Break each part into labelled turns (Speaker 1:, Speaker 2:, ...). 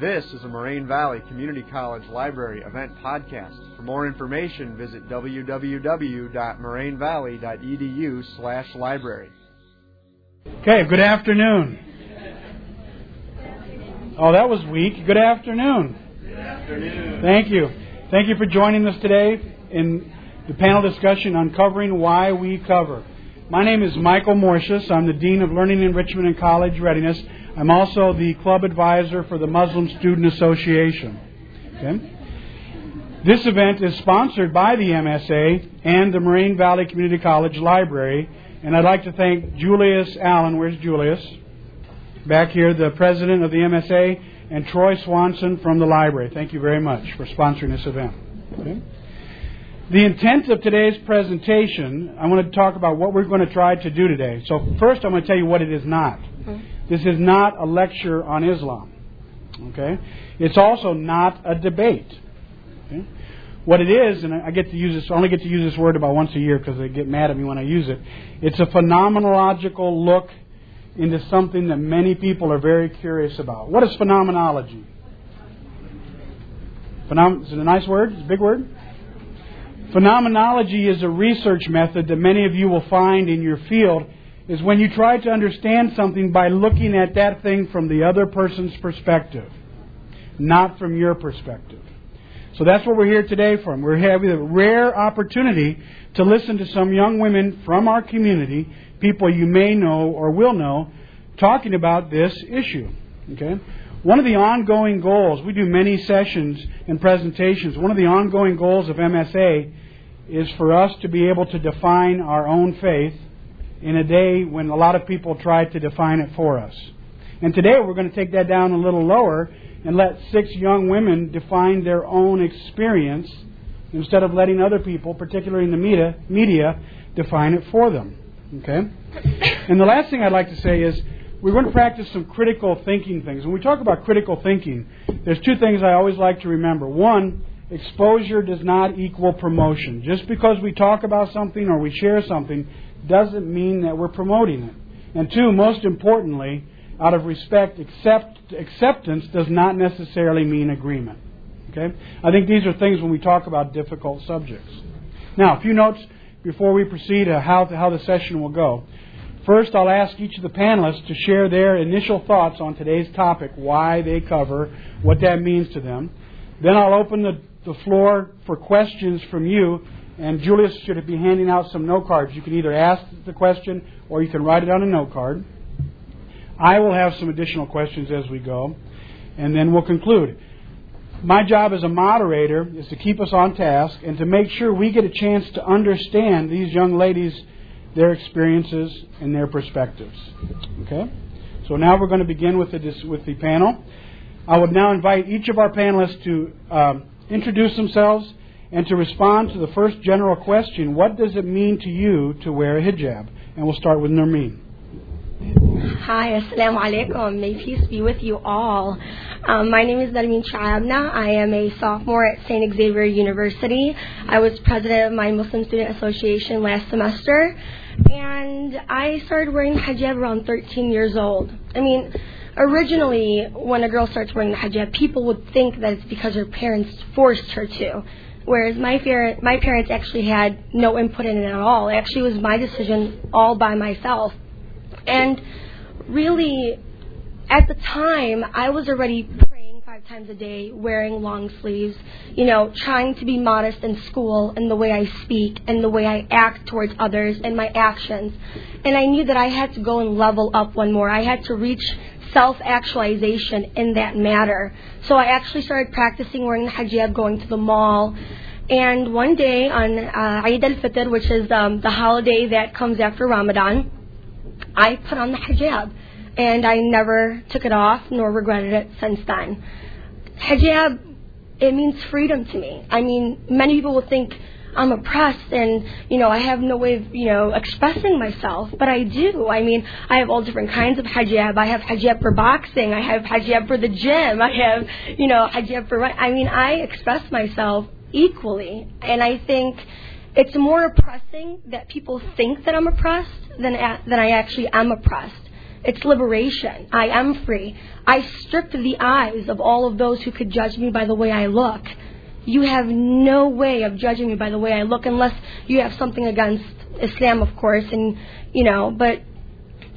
Speaker 1: This is a Moraine Valley Community College Library event podcast. For more information, visit www.morainevalley.edu slash library.
Speaker 2: Okay, good afternoon. Oh, that was weak. Good afternoon.
Speaker 1: Good afternoon.
Speaker 2: Thank you. Thank you for joining us today in the panel discussion Uncovering Why We Cover. My name is Michael Mortius. I'm the Dean of Learning Enrichment and College Readiness. I'm also the club advisor for the Muslim Student Association. Okay? This event is sponsored by the MSA and the Moraine Valley Community College Library, and I'd like to thank Julius Allen. Where's Julius? Back here, the president of the MSA, and Troy Swanson from the library. Thank you very much for sponsoring this event. Okay? The intent of today's presentation, I want to talk about what we're going to try to do today. So, first, I'm going to tell you what it is not. Mm-hmm. This is not a lecture on Islam. Okay? It's also not a debate. Okay? What it is, and I get to use this, I only get to use this word about once a year because they get mad at me when I use it. It's a phenomenological look into something that many people are very curious about. What is phenomenology? Phenom- is it a nice word? It's a big word? Phenomenology is a research method that many of you will find in your field is when you try to understand something by looking at that thing from the other person's perspective, not from your perspective. So that's what we're here today for. We're having a rare opportunity to listen to some young women from our community, people you may know or will know, talking about this issue. Okay? One of the ongoing goals, we do many sessions and presentations. One of the ongoing goals of MSA is for us to be able to define our own faith in a day when a lot of people try to define it for us. And today we're going to take that down a little lower and let six young women define their own experience instead of letting other people, particularly in the media, media define it for them. Okay? And the last thing I'd like to say is we're going to practice some critical thinking things. When we talk about critical thinking, there's two things I always like to remember. One, exposure does not equal promotion. Just because we talk about something or we share something doesn't mean that we're promoting it. And two, most importantly, out of respect, accept, acceptance does not necessarily mean agreement. Okay? I think these are things when we talk about difficult subjects. Now, a few notes before we proceed to how, how the session will go. First, I'll ask each of the panelists to share their initial thoughts on today's topic, why they cover, what that means to them. Then I'll open the, the floor for questions from you, and Julius should be handing out some note cards. You can either ask the question or you can write it on a note card. I will have some additional questions as we go, and then we'll conclude. My job as a moderator is to keep us on task and to make sure we get a chance to understand these young ladies' their experiences and their perspectives. Okay? So now we're going to begin with the, with the panel. I would now invite each of our panelists to um, introduce themselves and to respond to the first general question What does it mean to you to wear a hijab? And we'll start with Nermeen.
Speaker 3: Hi, Assalamu alaikum. May peace be with you all. Um, my name is Narmeen Shaabna. I am a sophomore at St. Xavier University. I was president of my Muslim Student Association last semester, and I started wearing hijab around 13 years old. I mean, originally, when a girl starts wearing the hijab, people would think that it's because her parents forced her to. Whereas my, par- my parents actually had no input in it at all. It actually was my decision all by myself. And really, at the time, I was already times a day, wearing long sleeves, you know, trying to be modest in school and the way I speak and the way I act towards others and my actions. And I knew that I had to go and level up one more. I had to reach self actualization in that matter. So I actually started practicing wearing the hijab, going to the mall. And one day on uh, Eid al Fitr, which is um, the holiday that comes after Ramadan, I put on the hijab and I never took it off nor regretted it since then. Hijab, it means freedom to me. I mean, many people will think I'm oppressed and, you know, I have no way of, you know, expressing myself, but I do. I mean, I have all different kinds of hijab. I have hijab for boxing. I have hijab for the gym. I have, you know, hijab for, I mean, I express myself equally. And I think it's more oppressing that people think that I'm oppressed than, than I actually am oppressed It's liberation. I am free. I stripped the eyes of all of those who could judge me by the way I look. You have no way of judging me by the way I look unless you have something against Islam, of course, and, you know, but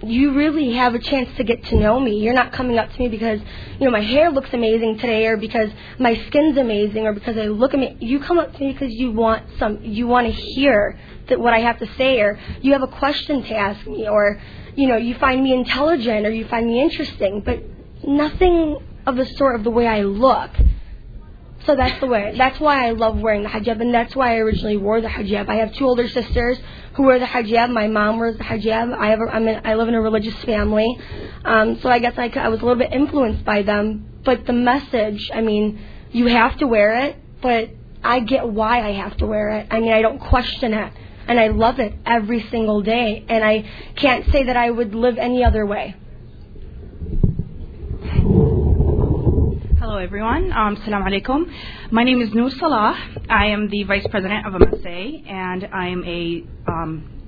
Speaker 3: you really have a chance to get to know me. You're not coming up to me because, you know, my hair looks amazing today or because my skin's amazing or because I look amazing. You come up to me because you want some, you want to hear that what I have to say or you have a question to ask me or, you know, you find me intelligent or you find me interesting, but nothing of the sort of the way I look. So that's the way. That's why I love wearing the hijab, and that's why I originally wore the hijab. I have two older sisters who wear the hijab. My mom wears the hijab. I have a, I'm in, I live in a religious family, um, so I guess I, I was a little bit influenced by them. But the message, I mean, you have to wear it, but I get why I have to wear it. I mean, I don't question it, and I love it every single day, and I can't say that I would live any other way.
Speaker 4: Hello, everyone. Um, Assalamu alaikum. My name is Noor Salah. I am the Vice President of MSA, and I am a um,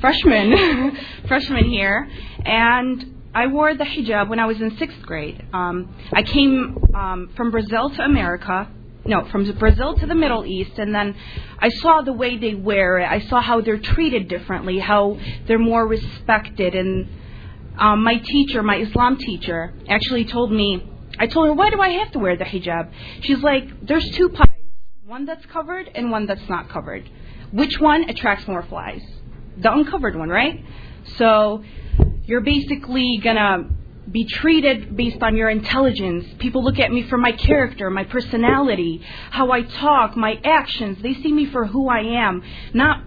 Speaker 4: freshman, freshman here. And I wore the hijab when I was in sixth grade. Um, I came um, from Brazil to America. No, from Brazil to the Middle East, and then I saw the way they wear it. I saw how they're treated differently, how they're more respected. And um, my teacher, my Islam teacher, actually told me I told her, why do I have to wear the hijab? She's like, there's two pies, one that's covered and one that's not covered. Which one attracts more flies? The uncovered one, right? So you're basically gonna be treated based on your intelligence. People look at me for my character, my personality, how I talk, my actions. They see me for who I am, not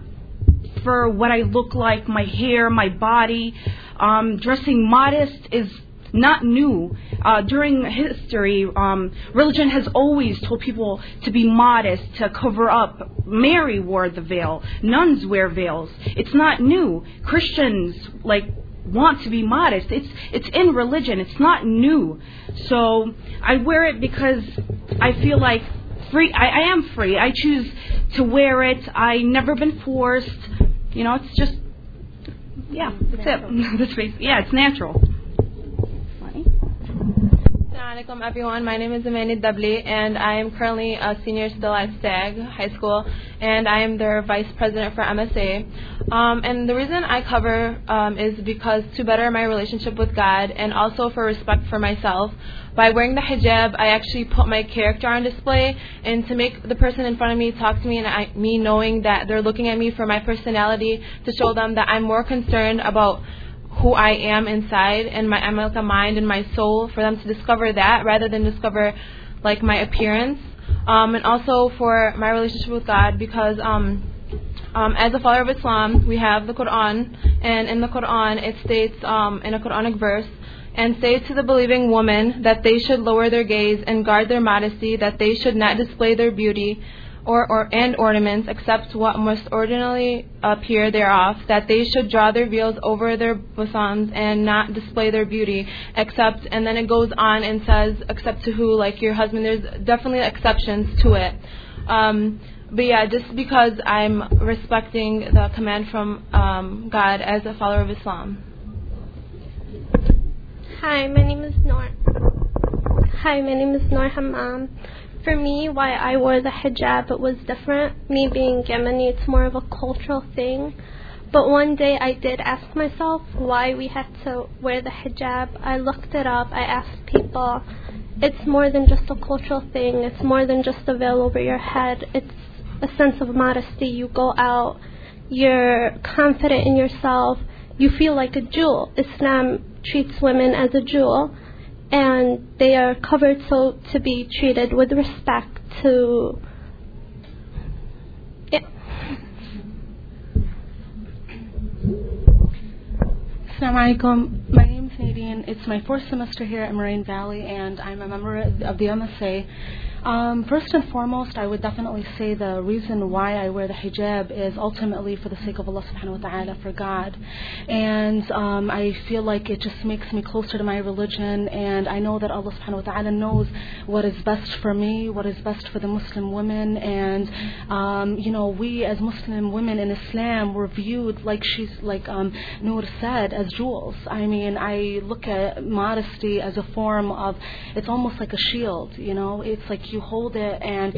Speaker 4: for what I look like, my hair, my body. Um, dressing modest is not new. Uh, during history, um, religion has always told people to be modest, to cover up. Mary wore the veil. Nuns wear veils. It's not new. Christians like want to be modest. It's it's in religion. It's not new. So I wear it because I feel like free. I, I am free. I choose to wear it. I never been forced. You know, it's just yeah. That's it. that's yeah. It's natural
Speaker 5: alaikum everyone. My name is Amani Dubli and I am currently a senior still at Stagg High School and I am their vice president for MSA. Um, and the reason I cover um, is because to better my relationship with God and also for respect for myself. By wearing the hijab, I actually put my character on display and to make the person in front of me talk to me and I, me knowing that they're looking at me for my personality to show them that I'm more concerned about who I am inside and my I'm like a mind and my soul for them to discover that rather than discover like my appearance. Um, and also for my relationship with God because um, um, as a follower of Islam, we have the Quran, and in the Quran it states um, in a Quranic verse, and say to the believing woman that they should lower their gaze and guard their modesty, that they should not display their beauty or, or and ornaments except what must ordinarily appear thereof, that they should draw their veils over their bosoms and not display their beauty, except and then it goes on and says, except to who, like your husband, there's definitely exceptions to it. Um, but yeah, just because I'm respecting the command from um, God as a follower of Islam.
Speaker 6: Hi, my name is Noor. Hi, my name is Noor Hammam for me, why I wore the hijab, it was different. Me being Yemeni, it's more of a cultural thing. But one day I did ask myself why we had to wear the hijab. I looked it up, I asked people. It's more than just a cultural thing, it's more than just a veil over your head. It's a sense of modesty. You go out, you're confident in yourself, you feel like a jewel. Islam treats women as a jewel and they are covered so to be treated with respect to yeah.
Speaker 7: Assalamu alaikum. My name is Nadine. It's my fourth semester here at Moraine Valley, and I'm a member of the MSA. Um, first and foremost, I would definitely say the reason why I wear the hijab is ultimately for the sake of Allah subhanahu wa ta'ala, for God. And um, I feel like it just makes me closer to my religion, and I know that Allah subhanahu wa ta'ala knows what is best for me, what is best for the Muslim women, and um, you know, we as Muslim women in Islam were viewed like she's like um, Noor said as jewels. I mean, I look at modesty as a form of it's almost like a shield, you know. It's like you hold it, and,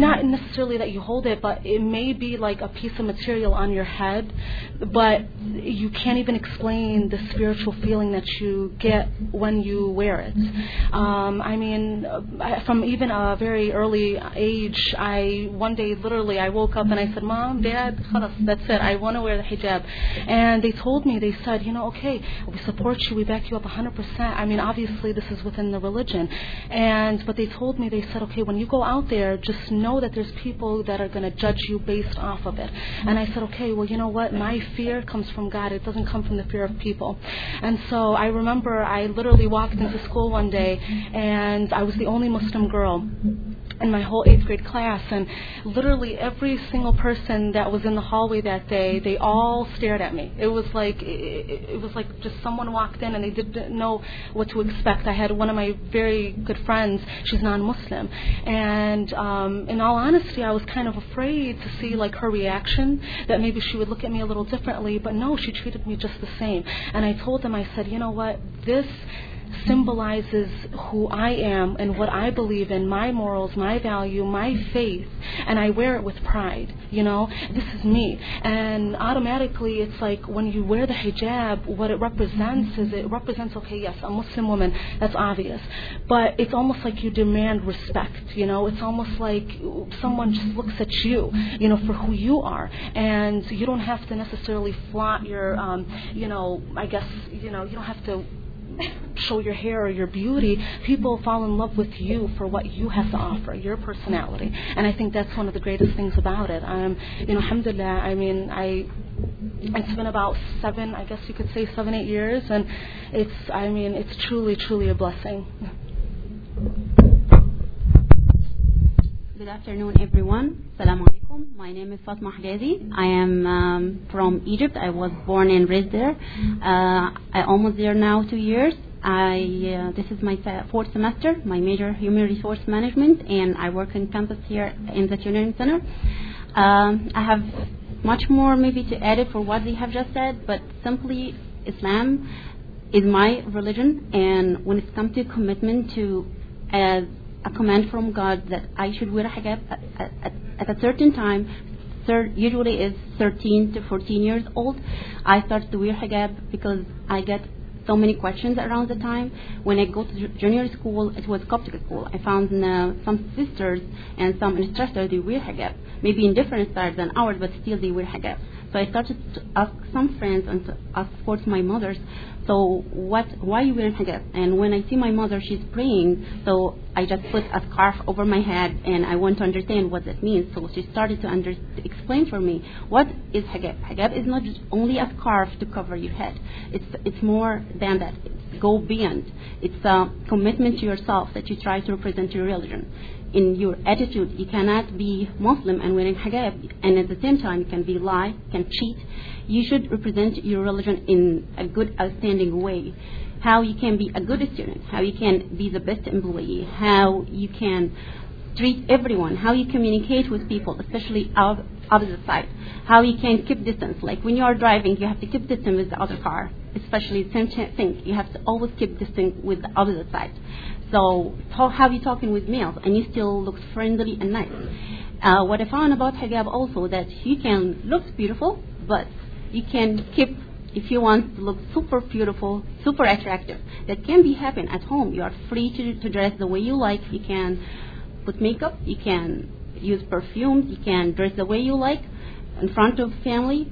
Speaker 7: not necessarily that you hold it, but it may be like a piece of material on your head, but you can't even explain the spiritual feeling that you get when you wear it. Um, I mean, from even a very early age, I one day literally I woke up and I said, "Mom, Dad, that's it. I want to wear the hijab." And they told me, they said, "You know, okay, we support you, we back you up 100%." I mean, obviously this is within the religion, and but they told me, they said, "Okay, when you go out there, just know that there's people that are going to judge you based off of it." And I said, "Okay, well, you know what? My fear comes from God. It doesn't come from the fear of people." And so I remember I literally walked into school one day, and I was the only Muslim girl in my whole eighth grade class and literally every single person that was in the hallway that day they all stared at me. It was like it, it was like just someone walked in and they didn't know what to expect. I had one of my very good friends she's non-muslim and um in all honesty i was kind of afraid to see like her reaction that maybe she would look at me a little differently but no she treated me just the same. And i told them i said you know what? This symbolizes who I am and what I believe in, my morals, my value, my faith, and I wear it with pride. You know, this is me. And automatically, it's like when you wear the hijab, what it represents is it represents, okay, yes, a Muslim woman, that's obvious. But it's almost like you demand respect. You know, it's almost like someone just looks at you, you know, for who you are. And you don't have to necessarily flaunt your, um, you know, I guess, you know, you don't have to show your hair or your beauty, people fall in love with you for what you have to offer, your personality. And I think that's one of the greatest things about it. Um, you know, alhamdulillah, I mean, I it's been about seven, I guess you could say seven, eight years, and it's, I mean, it's truly, truly a blessing.
Speaker 8: Good afternoon, everyone. Assalamu alaikum. My name is Fatma Hadazi. I am um, from Egypt. I was born and raised there. Uh, I almost there now two years. I uh, this is my fourth semester. My major human resource management, and I work in campus here in the Tutoring Center. Um, I have much more maybe to add it for what they have just said, but simply Islam is my religion, and when it comes to commitment to as a command from God that I should wear a hijab at, at, at a certain time. Third, usually is 13 to 14 years old. I started to wear hijab because I get so many questions around the time. When I go to junior school, it was Coptic school. I found uh, some sisters and some instructors they wear hijab, maybe in different styles than ours, but still they wear hijab. So I started to ask some friends and to ask, course, my mothers. So what? Why you wearing hijab? And when I see my mother, she's praying. So I just put a scarf over my head, and I want to understand what that means. So she started to under, to explain for me what is hijab. Hijab is not only a scarf to cover your head. It's it's more than that. Go beyond. It's a commitment to yourself that you try to represent your religion in your attitude. You cannot be Muslim and wearing hijab, and at the same time you can be lie, can cheat. You should represent your religion in a good, outstanding way. How you can be a good student, how you can be the best employee, how you can treat everyone, how you communicate with people, especially out opposite side, how you can keep distance. Like when you are driving, you have to keep distance with the other car, especially same thing. You have to always keep distance with the opposite side. So talk, how you talking with males, and you still look friendly and nice. Uh, what I found about hijab also that you can look beautiful, but you can keep if you want to look super beautiful, super attractive. That can be happen at home. You are free to, to dress the way you like. You can put makeup. You can use perfumes. You can dress the way you like in front of family.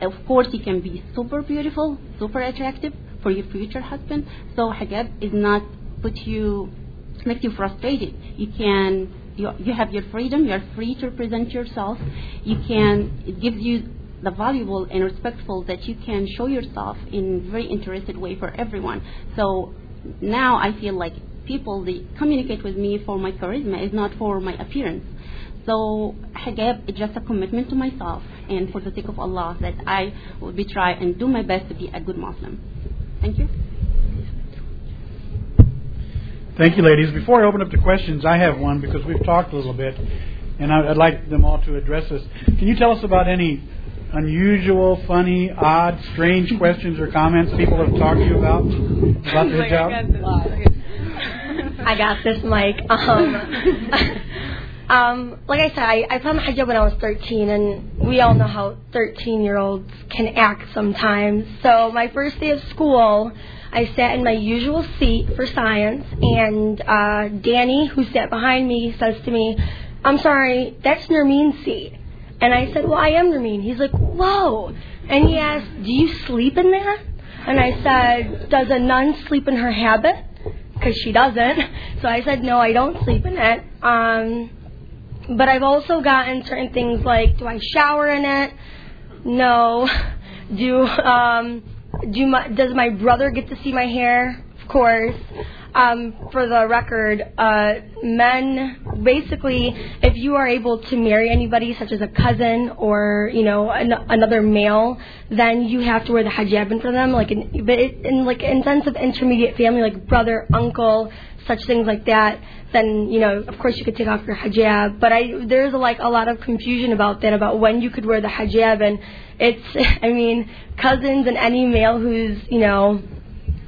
Speaker 8: Of course, you can be super beautiful, super attractive for your future husband. So hijab is not put you make you frustrated. You can you, you have your freedom. You are free to present yourself. You can it gives you the valuable and respectful that you can show yourself in very interested way for everyone. So now I feel like people they communicate with me for my charisma, it's not for my appearance. So hijab is just a commitment to myself and for the sake of Allah that I will be try and do my best to be a good Muslim. Thank you.
Speaker 2: Thank you, ladies. Before I open up to questions, I have one because we've talked a little bit, and I'd like them all to address this. Can you tell us about any unusual, funny, odd, strange questions or comments people have talked to you about about the hijab?
Speaker 3: I got this, Mike. Um, um, like I said, I, I put on the hijab when I was 13, and we all know how 13 year olds can act sometimes. So, my first day of school, I sat in my usual seat for science, and uh, Danny, who sat behind me, says to me, I'm sorry, that's Nermeen's seat. And I said, Well, I am Nermeen. He's like, Whoa. And he asked, Do you sleep in there? And I said, Does a nun sleep in her habit? Because she doesn't. So I said, No, I don't sleep in it. Um, but I've also gotten certain things like, Do I shower in it? No. Do um, do my, does my brother get to see my hair? Of course. Um, for the record, uh, men basically, if you are able to marry anybody, such as a cousin or you know an, another male, then you have to wear the hijab in for them. Like in, but it, in like in sense of intermediate family, like brother, uncle, such things like that. Then you know, of course, you could take off your hijab. But I there's like a lot of confusion about that, about when you could wear the hijab, and it's I mean cousins and any male who's you know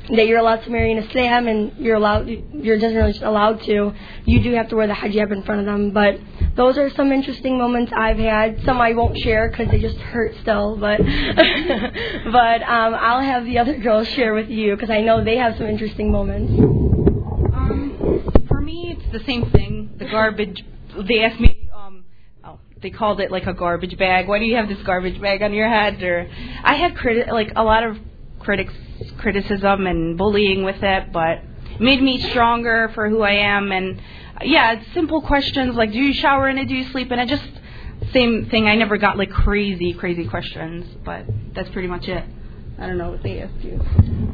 Speaker 3: that you're allowed to marry in Islam and you're allowed you're just really allowed to you do have to wear the hijab in front of them. But those are some interesting moments I've had. Some I won't share because they just hurt still but but um, I'll have the other girls share with you because I know they have some interesting moments.
Speaker 4: Um, for me it's the same thing. The garbage they asked me um, oh they called it like a garbage bag. Why do you have this garbage bag on your head? Or I had criti- like a lot of critics criticism and bullying with it, but made me stronger for who I am. And yeah, it's simple questions like, do you shower in it? Do you sleep in it? Just same thing. I never got like crazy, crazy questions, but that's pretty much it. I don't know what they asked you.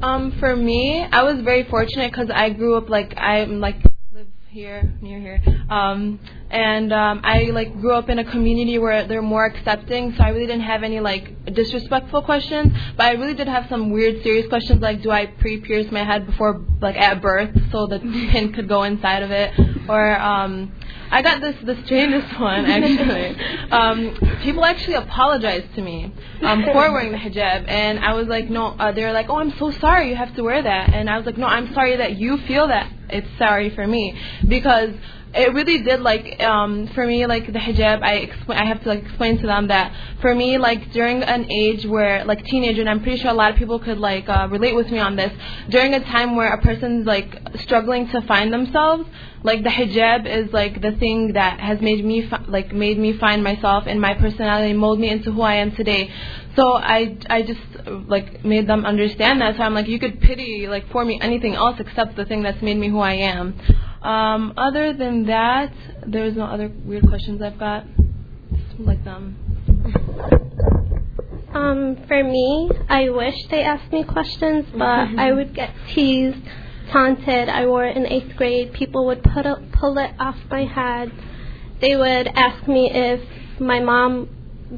Speaker 5: Um, for me, I was very fortunate because I grew up like I'm like live here near here um and um i like grew up in a community where they're more accepting so i really didn't have any like disrespectful questions but i really did have some weird serious questions like do i pre-pierce my head before like at birth so the pin could go inside of it or um I got this the strangest one actually. Um, people actually apologized to me um, for wearing the hijab, and I was like, no. Uh, they were like, oh, I'm so sorry you have to wear that, and I was like, no, I'm sorry that you feel that. It's sorry for me because it really did like um for me like the hijab i explain i have to like explain to them that for me like during an age where like teenager and i'm pretty sure a lot of people could like uh, relate with me on this during a time where a person's like struggling to find themselves like the hijab is like the thing that has made me fi- like made me find myself and my personality mold me into who i am today. So i i just like made them understand that. So i'm like you could pity like for me anything else except the thing that's made me who i am other than that, there's no other weird questions I've got. like them.
Speaker 6: Um, for me, I wish they asked me questions, but I would get teased, taunted. I wore it in eighth grade. People would put a, pull it off my head. They would ask me if my mom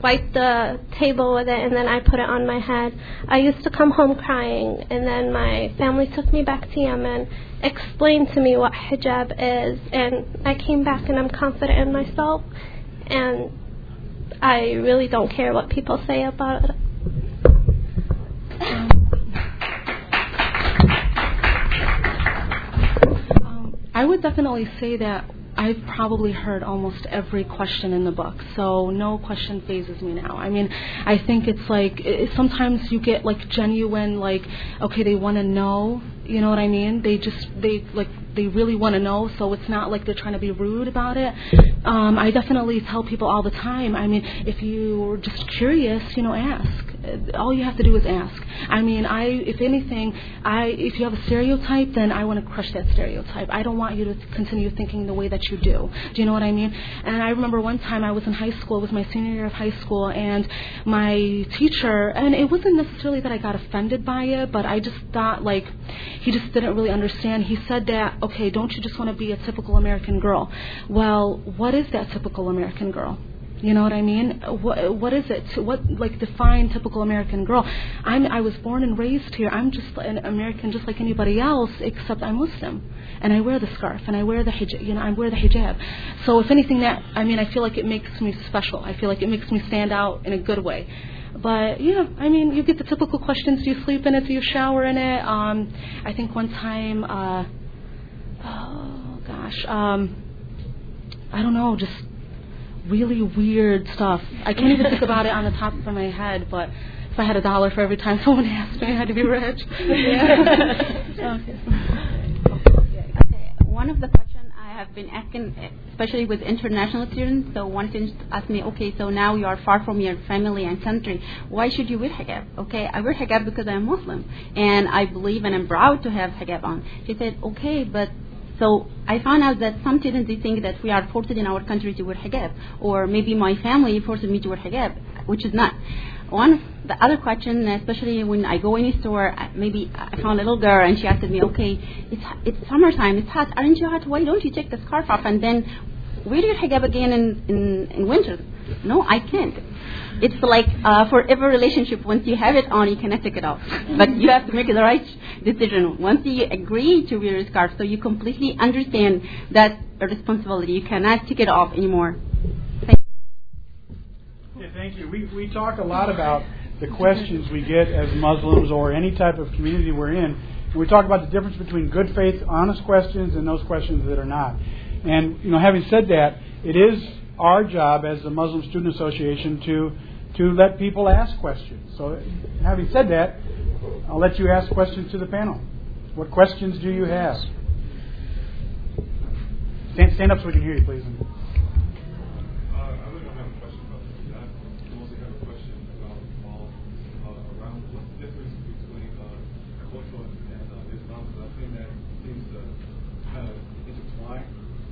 Speaker 6: wiped the table with it and then I put it on my head. I used to come home crying and then my family took me back to Yemen, explained to me what hijab is and I came back and I'm confident in myself and I really don't care what people say about it.
Speaker 7: Um, I would definitely say that I've probably heard almost every question in the book, so no question fazes me now. I mean, I think it's like it, sometimes you get like genuine, like okay, they want to know, you know what I mean? They just they like they really want to know, so it's not like they're trying to be rude about it. Um, I definitely tell people all the time. I mean, if you're just curious, you know, ask Uh, all you have to do is ask. I mean, I if anything, I if you have a stereotype, then I want to crush that stereotype. I don't want you to continue thinking the way that you do. Do you know what I mean? And I remember one time I was in high school, it was my senior year of high school, and my teacher, and it wasn't necessarily that I got offended by it, but I just thought like he just didn't really understand. He said that, okay, don't you just want to be a typical American girl? Well, what is that typical American girl? You know what I mean? What what is it? What like define typical American girl? I'm I was born and raised here. I'm just an American, just like anybody else, except I'm Muslim, and I wear the scarf and I wear the hijab. You know, I wear the hijab. So if anything, that I mean, I feel like it makes me special. I feel like it makes me stand out in a good way. But yeah, I mean, you get the typical questions: Do you sleep in it? Do you shower in it? Um, I think one time, uh, oh gosh, um, I don't know, just really weird stuff. I can't even think about it on the top of my head, but if I had a dollar for every time someone asked me, I had to be rich.
Speaker 8: Yeah. okay. One of the questions I have been asking, especially with international students, so one student asked me, okay, so now you are far from your family and country. Why should you wear hijab? Okay, I wear hijab because I'm Muslim and I believe and I'm proud to have hijab on. She said, okay, but so I found out that some students they think that we are forced in our country to wear hijab, or maybe my family forced me to wear hijab, which is not. One the other question, especially when I go in a store, maybe I found a little girl and she asked me, "Okay, it's it's summertime, it's hot. Aren't you hot? Why don't you take the scarf off and then wear your hijab again in in, in winter?" No, I can't it's like uh, for every relationship, once you have it on, you cannot take it off. but you have to make the right decision. Once you agree to wear a scarf, so you completely understand that responsibility. You cannot take it off anymore. Thank
Speaker 2: you. Yeah, thank you. We, we talk a lot about the questions we get as Muslims or any type of community we're in. And we talk about the difference between good faith, honest questions, and those questions that are not. And, you know, having said that, it is our job as the Muslim Student Association to to let people ask questions. So, having said that, I'll let you ask questions to the panel. What questions do you have? Stand, stand up so we can hear you, please.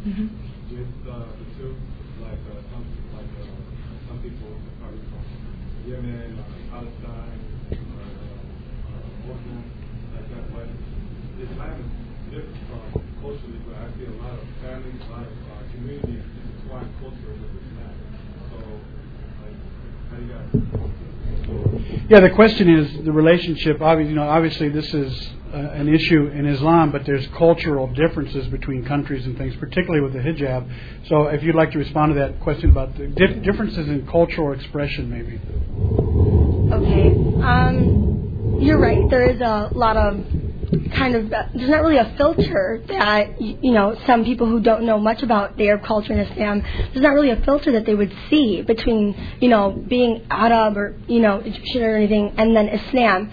Speaker 9: Mm-hmm. with uh, the two, like uh, some like uh, some people probably from Yemen, uh, Palestine, or uh, uh, Muslim, like that. But Islam is different from culturally, but I see a lot of families, a lot of uh, communities intertwine culture with Islam. So, like, how do you guys?
Speaker 2: Yeah, the question is the relationship. Obviously, you know, obviously this is uh, an issue in Islam, but there's cultural differences between countries and things, particularly with the hijab. So, if you'd like to respond to that question about the dif- differences in cultural expression, maybe.
Speaker 3: Okay. Um, you're right. There is a lot of kind of there's not really a filter that you know some people who don't know much about the Arab culture and Islam there's not really a filter that they would see between you know being Arab or you know Egyptian or anything and then Islam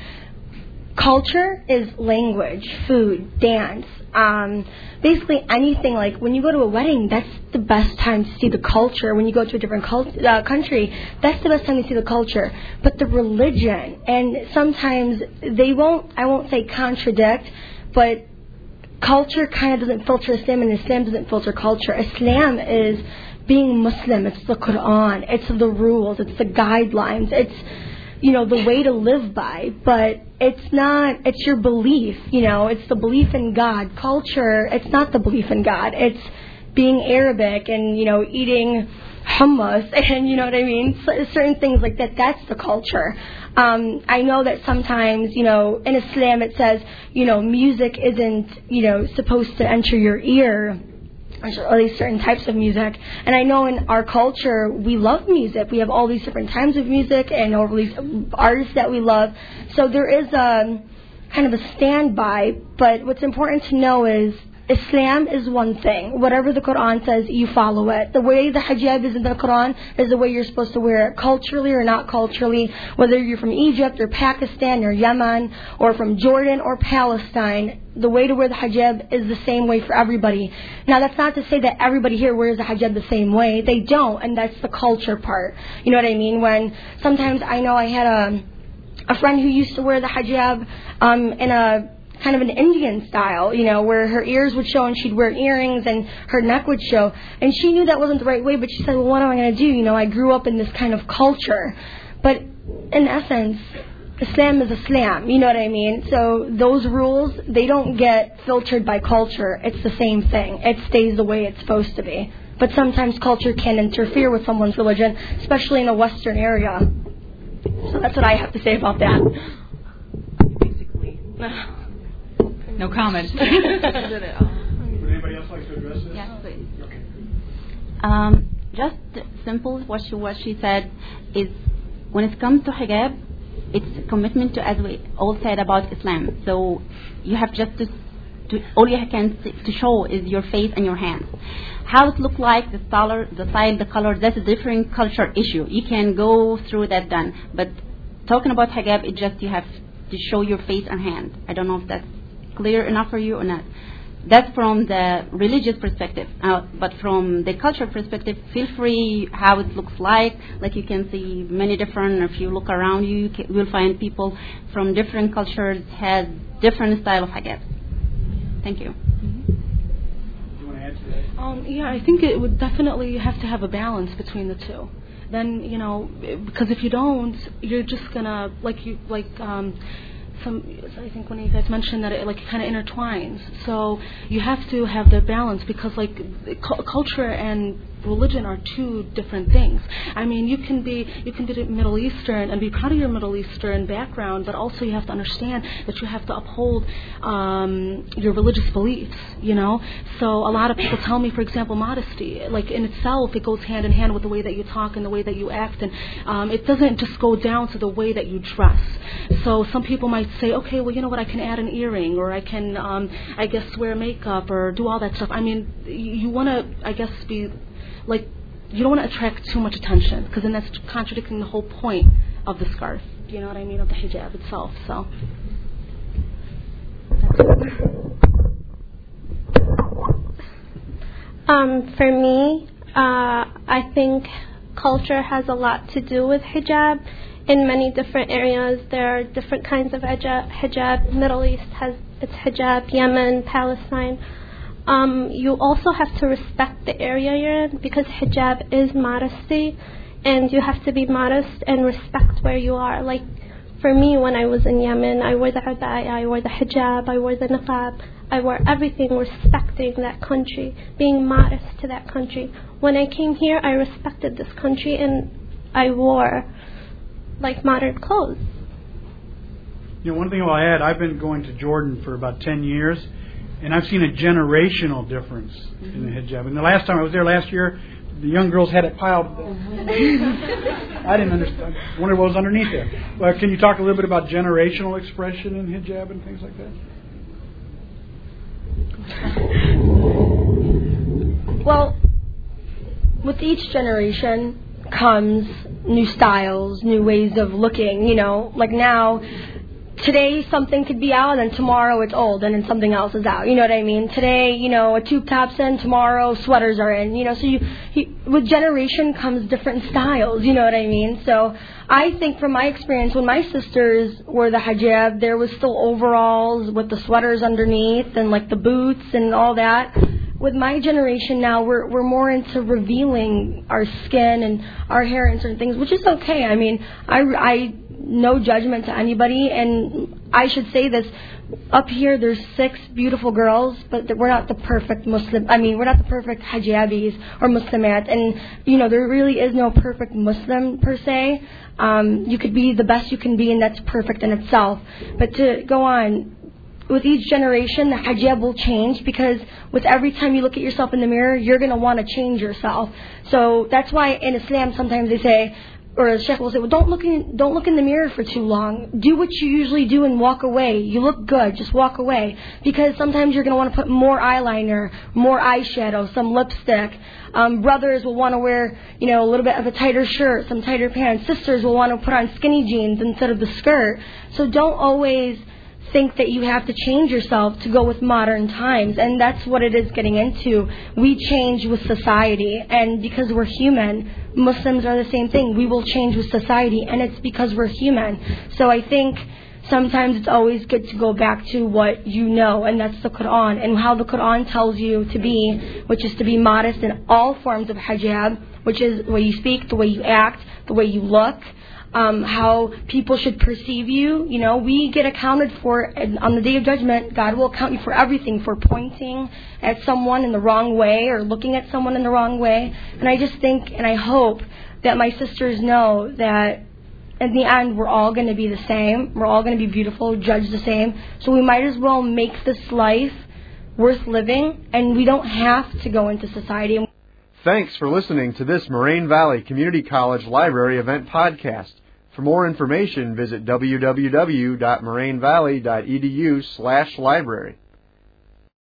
Speaker 3: culture is language, food, dance, um, basically anything. Like when you go to a wedding, that's the best time to see the culture. When you go to a different cult- uh, country, that's the best time to see the culture. But the religion, and sometimes they won't, I won't say contradict, but culture kind of doesn't filter Islam, and Islam doesn't filter culture. Islam is being Muslim. It's the Quran. It's the rules. It's the guidelines. It's you know the way to live by but it's not it's your belief you know it's the belief in god. Culture it's not the belief in god. It's being arabic and you know eating hummus and you know what i mean? So, certain things like that. That's the culture. Um i know that sometimes you know in islam it says you know music isn't you know supposed to enter your ear or at least certain types of music. And I know in our culture we love music. We have all these different types of music and all these artists that we love. So there is a kind of a standby. But what's important to know is Islam is one thing. Whatever the Quran says, you follow it. The way the hijab is in the Quran is the way you're supposed to wear it, culturally or not culturally. Whether you're from Egypt or Pakistan or Yemen or from Jordan or Palestine, the way to wear the hijab is the same way for everybody. Now, that's not to say that everybody here wears the hijab the same way. They don't, and that's the culture part. You know what I mean? When sometimes I know I had a a friend who used to wear the hijab um, in a kind of an Indian style, you know, where her ears would show and she'd wear earrings and her neck would show. And she knew that wasn't the right way, but she said, well, what am I going to do? You know, I grew up in this kind of culture. But in essence, Islam is Islam, you know what I mean? So those rules, they don't get filtered by culture. It's the same thing. It stays the way it's supposed to be. But sometimes culture can interfere with someone's religion, especially in a Western area. So that's what I have to say about that.
Speaker 4: Basically. No comment.
Speaker 9: Would anybody else like to address this?
Speaker 8: Yes, please.
Speaker 9: Okay.
Speaker 8: Um, just simple what she what she said is when it comes to hijab, it's a commitment to as we all said about Islam. So you have just to, to all you can to show is your face and your hands. How it look like, the color, the style, the color, that's a different culture issue. You can go through that done. But talking about hijab, it just you have to show your face and hand. I don't know if that's clear enough for you or not. That's from the religious perspective. Uh, but from the cultural perspective, feel free how it looks like. Like you can see many different, if you look around you, you can, will find people from different cultures has different style of hijab. Thank you.
Speaker 9: Do you want to add to?
Speaker 7: Um, yeah, I think it would definitely have to have a balance between the two. Then you know, because if you don't, you're just gonna like you like um, some. I think one of you guys mentioned that it like kind of intertwines. So you have to have the balance because like cu- culture and religion are two different things. I mean, you can be you can be Middle Eastern and be proud of your Middle Eastern background, but also you have to understand that you have to uphold um, your religious beliefs. You know, so a lot of people tell me, for example, modesty, like in itself, it goes hand in hand with the way that you talk and the way that you act, and um, it doesn't just go down to the way that you dress. So some people might say, okay, well, you know what, I can add an earring, or I can, um, I guess, wear makeup, or do all that stuff. I mean, you want to, I guess, be like you don't want to attract too much attention because then that's contradicting the whole point of the scarf. Do you know what I mean of the hijab itself? So.
Speaker 6: Um, for me, uh, I think culture has a lot to do with hijab. In many different areas, there are different kinds of hijab. hijab. Middle East has its hijab, Yemen, Palestine. Um, you also have to respect the area you're in because hijab is modesty, and you have to be modest and respect where you are. Like for me, when I was in Yemen, I wore the abaya, I wore the hijab, I wore the niqab, I wore everything respecting that country, being modest to that country. When I came here, I respected this country and I wore like modern clothes.
Speaker 2: You know, one thing I'll add, I've been going to Jordan for about 10 years, and I've seen a generational difference in the hijab. And the last time I was there last year, the young girls had it piled. Mm-hmm. I didn't understand. I wondered what was underneath there. Well, can you talk a little bit about generational expression in hijab and things like that?
Speaker 3: Well, with each generation comes new styles, new ways of looking. You know, like now, today something could be out, and tomorrow it's old, and then something else is out. You know what I mean? Today, you know, a tube top's in, tomorrow sweaters are in. You know, so you, you with generation comes different styles. You know what I mean? So I think from my experience, when my sisters wore the hijab, there was still overalls with the sweaters underneath, and like the boots and all that with my generation now, we're we're more into revealing our skin and our hair and certain things, which is okay. I mean, I I no judgment to anybody, and I should say this. Up here, there's six beautiful girls, but we're not the perfect Muslim. I mean, we're not the perfect hijabis or Muslimat, and you know, there really is no perfect Muslim per se. Um, you could be the best you can be, and that's perfect in itself. But to go on, with each generation, the hijab will change because with every time you look at yourself in the mirror, you're going to want to change yourself. So that's why in Islam sometimes they say, or the Sheikh will say, well, don't look in, don't look in the mirror for too long. Do what you usually do and walk away. You look good, just walk away. Because sometimes you're going to want to put more eyeliner, more eyeshadow, some lipstick. Um, brothers will want to wear, you know, a little bit of a tighter shirt, some tighter pants. Sisters will want to put on skinny jeans instead of the skirt. So don't always think that you have to change yourself to go with modern times. And that's what it is getting into. We change with society. And because we're human, Muslims are the same thing. We will change with society. And it's because we're human. So I think sometimes it's always good to go back to what you know, and that's the Quran, and how the Quran tells you to be, which is to be modest in all forms of hijab, which is the way you speak, the way you act, the way you look, um, how people should perceive you. You know, we get accounted for on the day of judgment. God will account you for everything, for pointing at someone in the wrong way or looking at someone in the wrong way. And I just think and I hope that my sisters know that in the end, we're all going to be the same. We're all going to be beautiful, judged the same. So we might as well make this life worth living, and we don't have to go into society.
Speaker 1: Thanks for listening to this Moraine Valley Community College Library event podcast. For more information, visit www.morainevalley.edu slash library.